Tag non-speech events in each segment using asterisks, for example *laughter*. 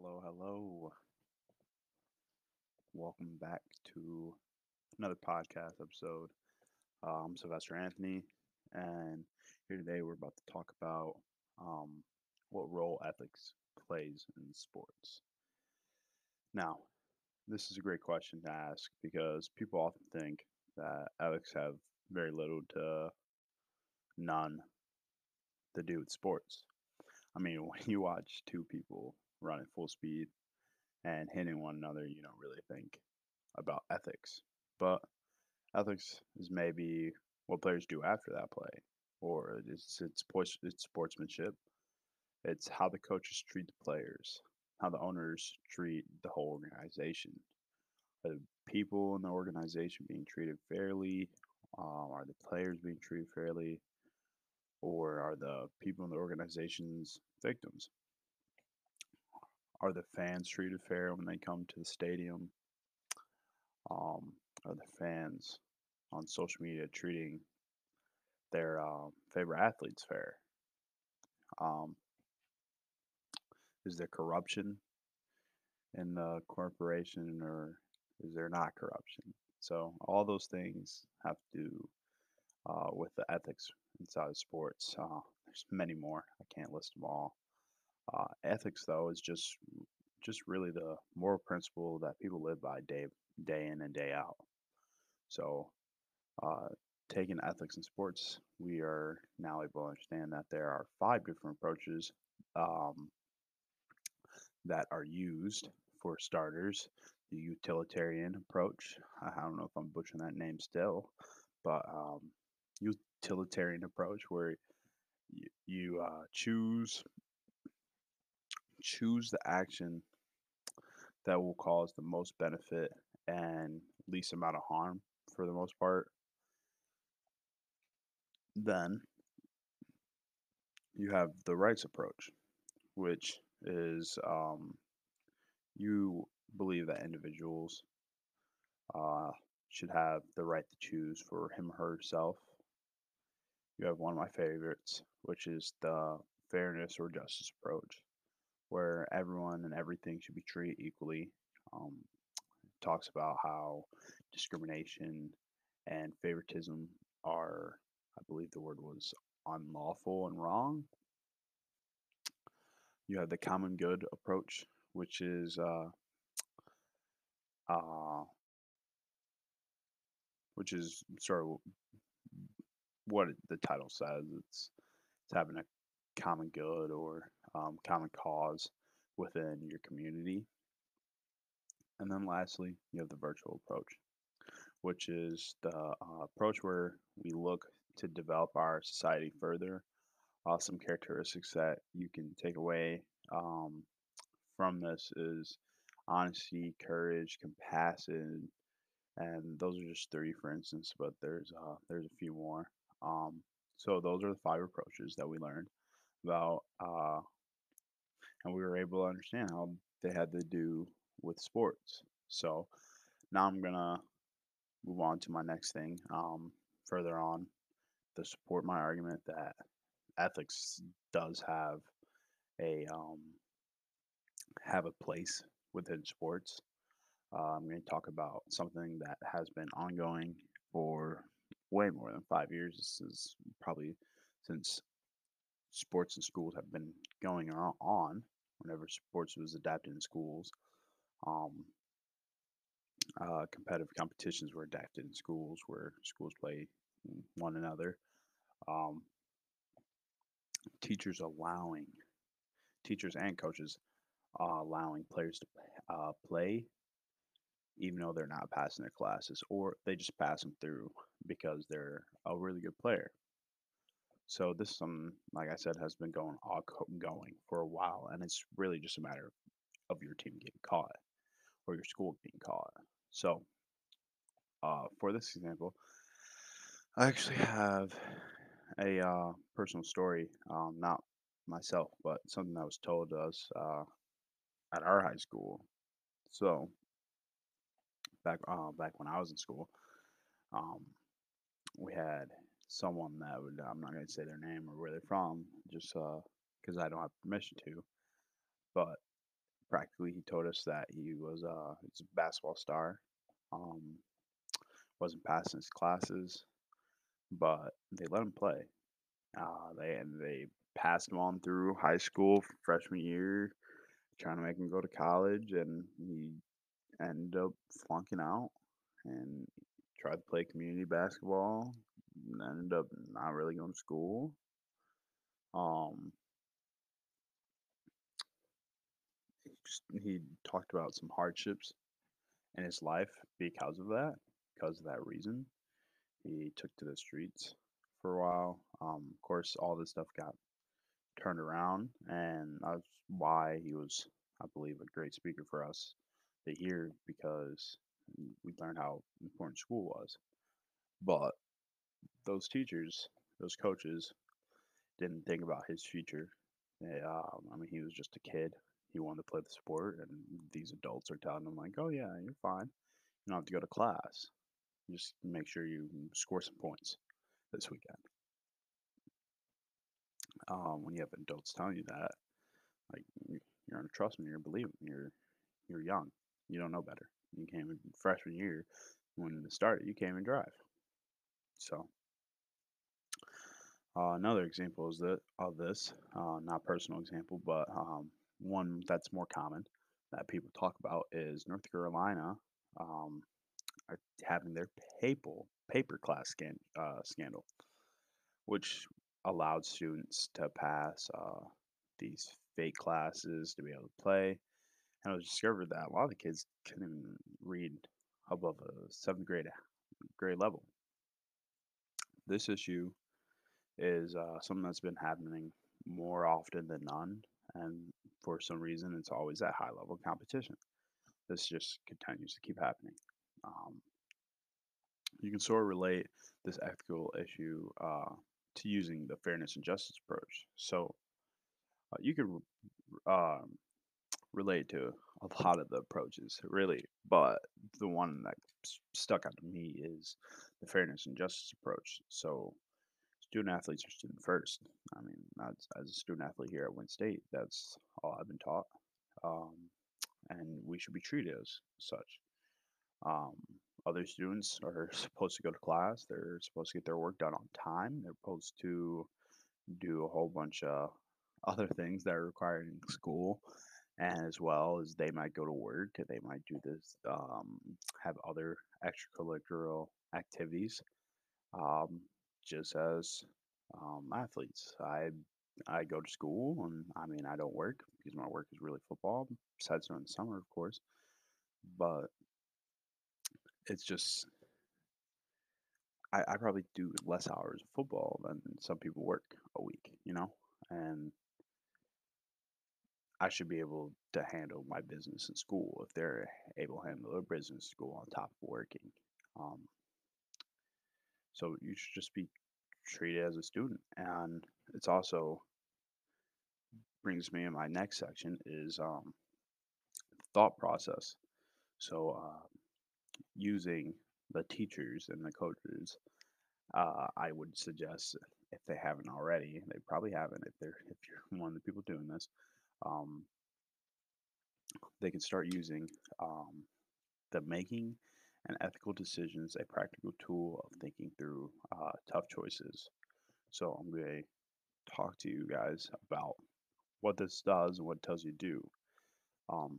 Hello, hello. Welcome back to another podcast episode. Uh, I'm Sylvester Anthony, and here today we're about to talk about um, what role ethics plays in sports. Now, this is a great question to ask because people often think that ethics have very little to none to do with sports. I mean, *laughs* when you watch two people running full speed and hitting one another, you don't really think about ethics. But ethics is maybe what players do after that play, or it's it's, it's sportsmanship. It's how the coaches treat the players, how the owners treat the whole organization. Are the people in the organization being treated fairly? Um, are the players being treated fairly? Or are the people in the organizations victims? Are the fans treated fair when they come to the stadium? Um, are the fans on social media treating their uh, favorite athletes fair? Um, is there corruption in the corporation or is there not corruption? So all those things have to do uh, with the ethics inside of sports. Uh, there's many more. I can't list them all. Uh, ethics, though, is just just really the moral principle that people live by day day in and day out. So, uh, taking ethics in sports, we are now able to understand that there are five different approaches um, that are used for starters. The utilitarian approach. I don't know if I'm butchering that name still, but um, utilitarian approach where you, you uh, choose choose the action that will cause the most benefit and least amount of harm for the most part. Then you have the rights approach, which is um, you believe that individuals uh, should have the right to choose for him or herself. You have one of my favorites, which is the fairness or justice approach where everyone and everything should be treated equally. Um, talks about how discrimination and favoritism are, I believe the word was unlawful and wrong. You have the common good approach, which is uh, uh, which is sort of what the title says. It's it's having a common good or um, common cause within your community. And then lastly, you have the virtue approach, which is the uh, approach where we look to develop our society further. Uh, some characteristics that you can take away um, from this is honesty, courage, compassion, and those are just three, for instance. But there's uh, there's a few more. Um, so those are the five approaches that we learned about uh, and we were able to understand how they had to do with sports. So now I'm gonna move on to my next thing. Um, further on, to support my argument that ethics does have a um, have a place within sports. Uh, I'm going to talk about something that has been ongoing for way more than five years. This is probably since sports in schools have been going on whenever sports was adapted in schools. Um, uh, competitive competitions were adapted in schools where schools play one another. Um, teachers allowing, teachers and coaches uh, allowing players to uh, play even though they're not passing their classes or they just pass them through because they're a really good player. So this some like I said, has been going all going for a while, and it's really just a matter of your team getting caught or your school being caught. So uh, for this example, I actually have a uh, personal story, um, not myself, but something that was told to us uh, at our high school. So back uh, back when I was in school, um, we had someone that would I'm not going to say their name or where they're from, just because uh, I don't have permission to. But practically he told us that he was uh he's a basketball star. Um, wasn't passing his classes, but they let him play. Uh, they and they passed him on through high school freshman year, trying to make him go to college, and he ended up flunking out and tried to play community basketball. Ended up not really going to school. Um, he just he talked about some hardships in his life because of that, because of that reason. He took to the streets for a while. Um, of course, all this stuff got turned around, and that's why he was, I believe, a great speaker for us to hear because we learned how important school was. But those teachers, those coaches, didn't think about his future. They, um, I mean, he was just a kid. He wanted to play the sport, and these adults are telling him like, "Oh yeah, you're fine. You don't have to go to class. Just make sure you score some points this weekend." Um, when you have adults telling you that, like you- you're gonna trust me, you're believing, you're you're young, you don't know better. You came in freshman year when it started, you came and drive. So uh, another example is that of this, uh, not personal example, but um, one that's more common that people talk about is North Carolina um, having their paper paper class scan, uh, scandal, which allowed students to pass uh, these fake classes to be able to play. And it was discovered that a lot of the kids couldn't even read above a seventh grade grade level. This issue is uh, something that's been happening more often than none, and for some reason, it's always at high level competition. This just continues to keep happening. Um, you can sort of relate this ethical issue uh, to using the fairness and justice approach. So uh, you could um, relate to a lot of the approaches, really, but the one that stuck out to me is the fairness and justice approach. So student athletes are student first. I mean, as a student athlete here at Wayne State, that's all I've been taught, um, and we should be treated as such. Um, other students are *laughs* supposed to go to class. They're supposed to get their work done on time. They're supposed to do a whole bunch of other things that are required in school, as well as they might go to work. They might do this, um, have other extracurricular activities, um, just as um, athletes. I I go to school, and I mean I don't work because my work is really football. Besides during the summer, of course, but it's just I, I probably do less hours of football than some people work a week, you know, and I should be able to handle my business in school if they're able to handle their business in school on top of working. Um, so you should just be treated as a student, and it's also brings me in my next section is um, thought process. So uh, using the teachers and the coaches, uh, I would suggest if they haven't already, they probably haven't. If they're if you're *laughs* one of the people doing this, um, they can start using um, the making and ethical decisions a practical tool of thinking through uh, tough choices. So I'm going to talk to you guys about what this does and what it tells you to do. Um,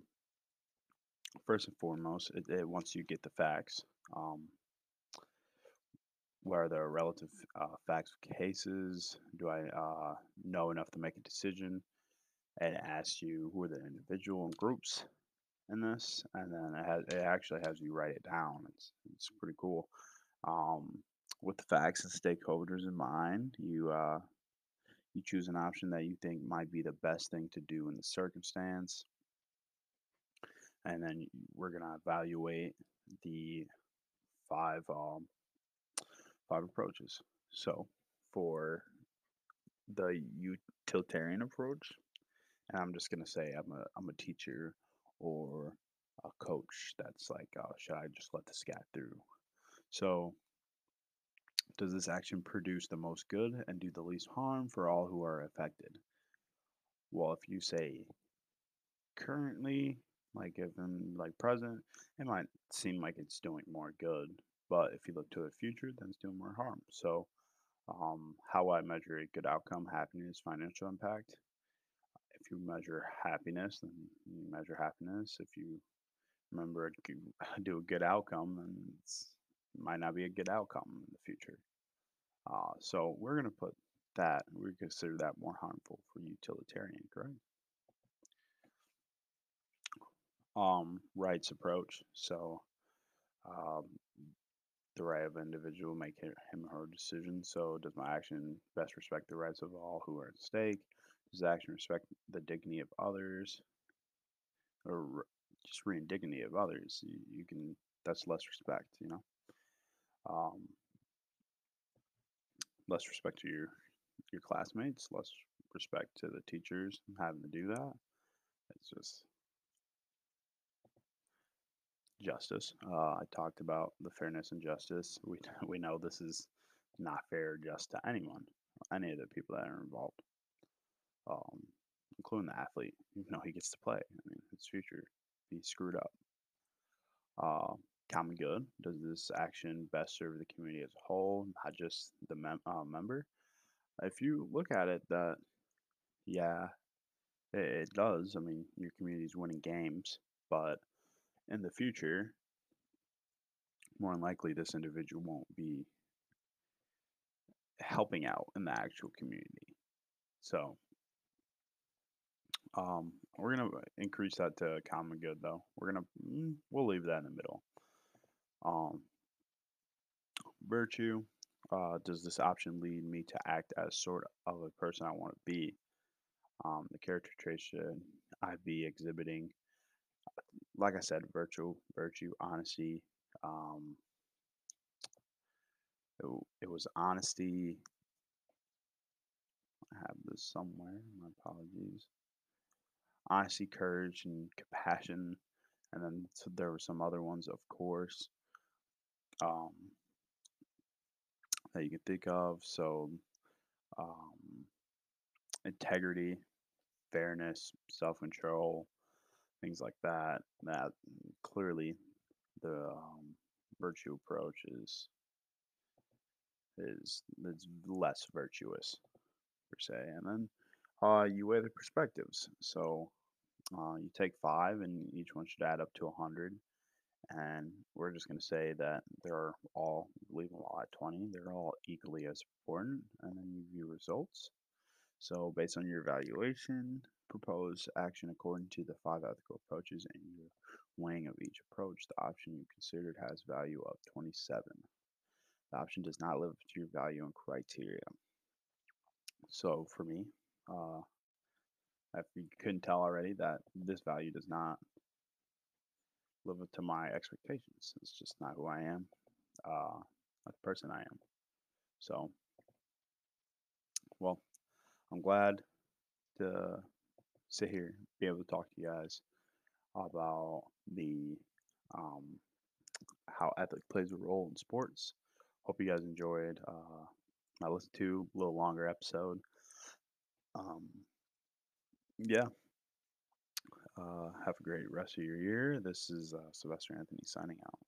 first and foremost, it, it once you get the facts, um, what are the relative uh, facts of cases? Do I uh, know enough to make a decision? It asks you who are the individual and groups in this, and then it, has, it actually has you write it down. It's it's pretty cool. Um, with the facts and stakeholders in mind, you uh, you choose an option that you think might be the best thing to do in the circumstance, and then we're gonna evaluate the five um, five approaches. So for the utilitarian approach, and I'm just gonna say I'm a I'm a teacher or a coach that's like, oh, should I just let the cat through? So does this action produce the most good and do the least harm for all who are affected? Well, if you say currently, like if I'm like present, it might seem like it's doing more good, but if you look to the future, then it's doing more harm. So, um, how I measure a good outcome, happiness, financial impact. You measure happiness, then you measure happiness. If you remember *laughs* do a good outcome, then it's might not be a good outcome in the future. Uh, so we're gonna put that we consider that more harmful for utilitarian, correct? Um, rights approach. So um, the right of individual make him or her decision. So does my action best respect the rights of all who are at stake? The action respect the dignity of others, or just re dignity of others? You, you can that's less respect, you know. Um, less respect to your your classmates, less respect to the teachers having to do that. It's just justice. Uh, I talked about the fairness and justice. We *laughs* we know this is not fair just to anyone, any of the people that are involved, um, including the athlete. Even though he gets to play, I mean, his future be screwed up. Uh, common good. Does this action best serve the community as a whole, not just the mem- uh, member? If you look at it, that yeah, it, it does. I mean, your community's winning games, but in the future, more than likely, this individual won't be helping out in the actual community. So, um, we're gonna increase that to common good, though. We're gonna mm, we'll leave that in the middle. Um, virtue. Uh, does this option lead me to act as sort of a person I want to be? Um, the character traits should I be exhibiting? Like I said, virtue, virtue, honesty. Um, it, it was honesty. I have this somewhere. My apologies. Honesty, courage, and compassion. And then so there were some other ones, of course, um, that you can think of. So, um, integrity, fairness, self control, things like that. That clearly the um, virtue approach is is is less virtuous per se. And then uh, you weigh the perspectives. So uh, you take five, and each one should add up to a hundred. And we're just going to say that they're all leave them all at 20. They're all equally as important. And then you view results. So based on your evaluation, propose action according to the five ethical approaches and your weighing of each approach. The option you considered has value of 27. The option does not live up to your value and criteria. So for me, uh, if you couldn't tell already, that this value does not live up to my expectations. It's just not who I am, uh, not the person I am. So, well, I'm glad to sit here, be able to talk to you guys about the um, how ethics plays a role in sports. Hope you guys enjoyed. Uh, I listened to a little longer episode. Um, yeah. Uh, have a great rest of your year. This is uh, Sylvester Anthony signing out.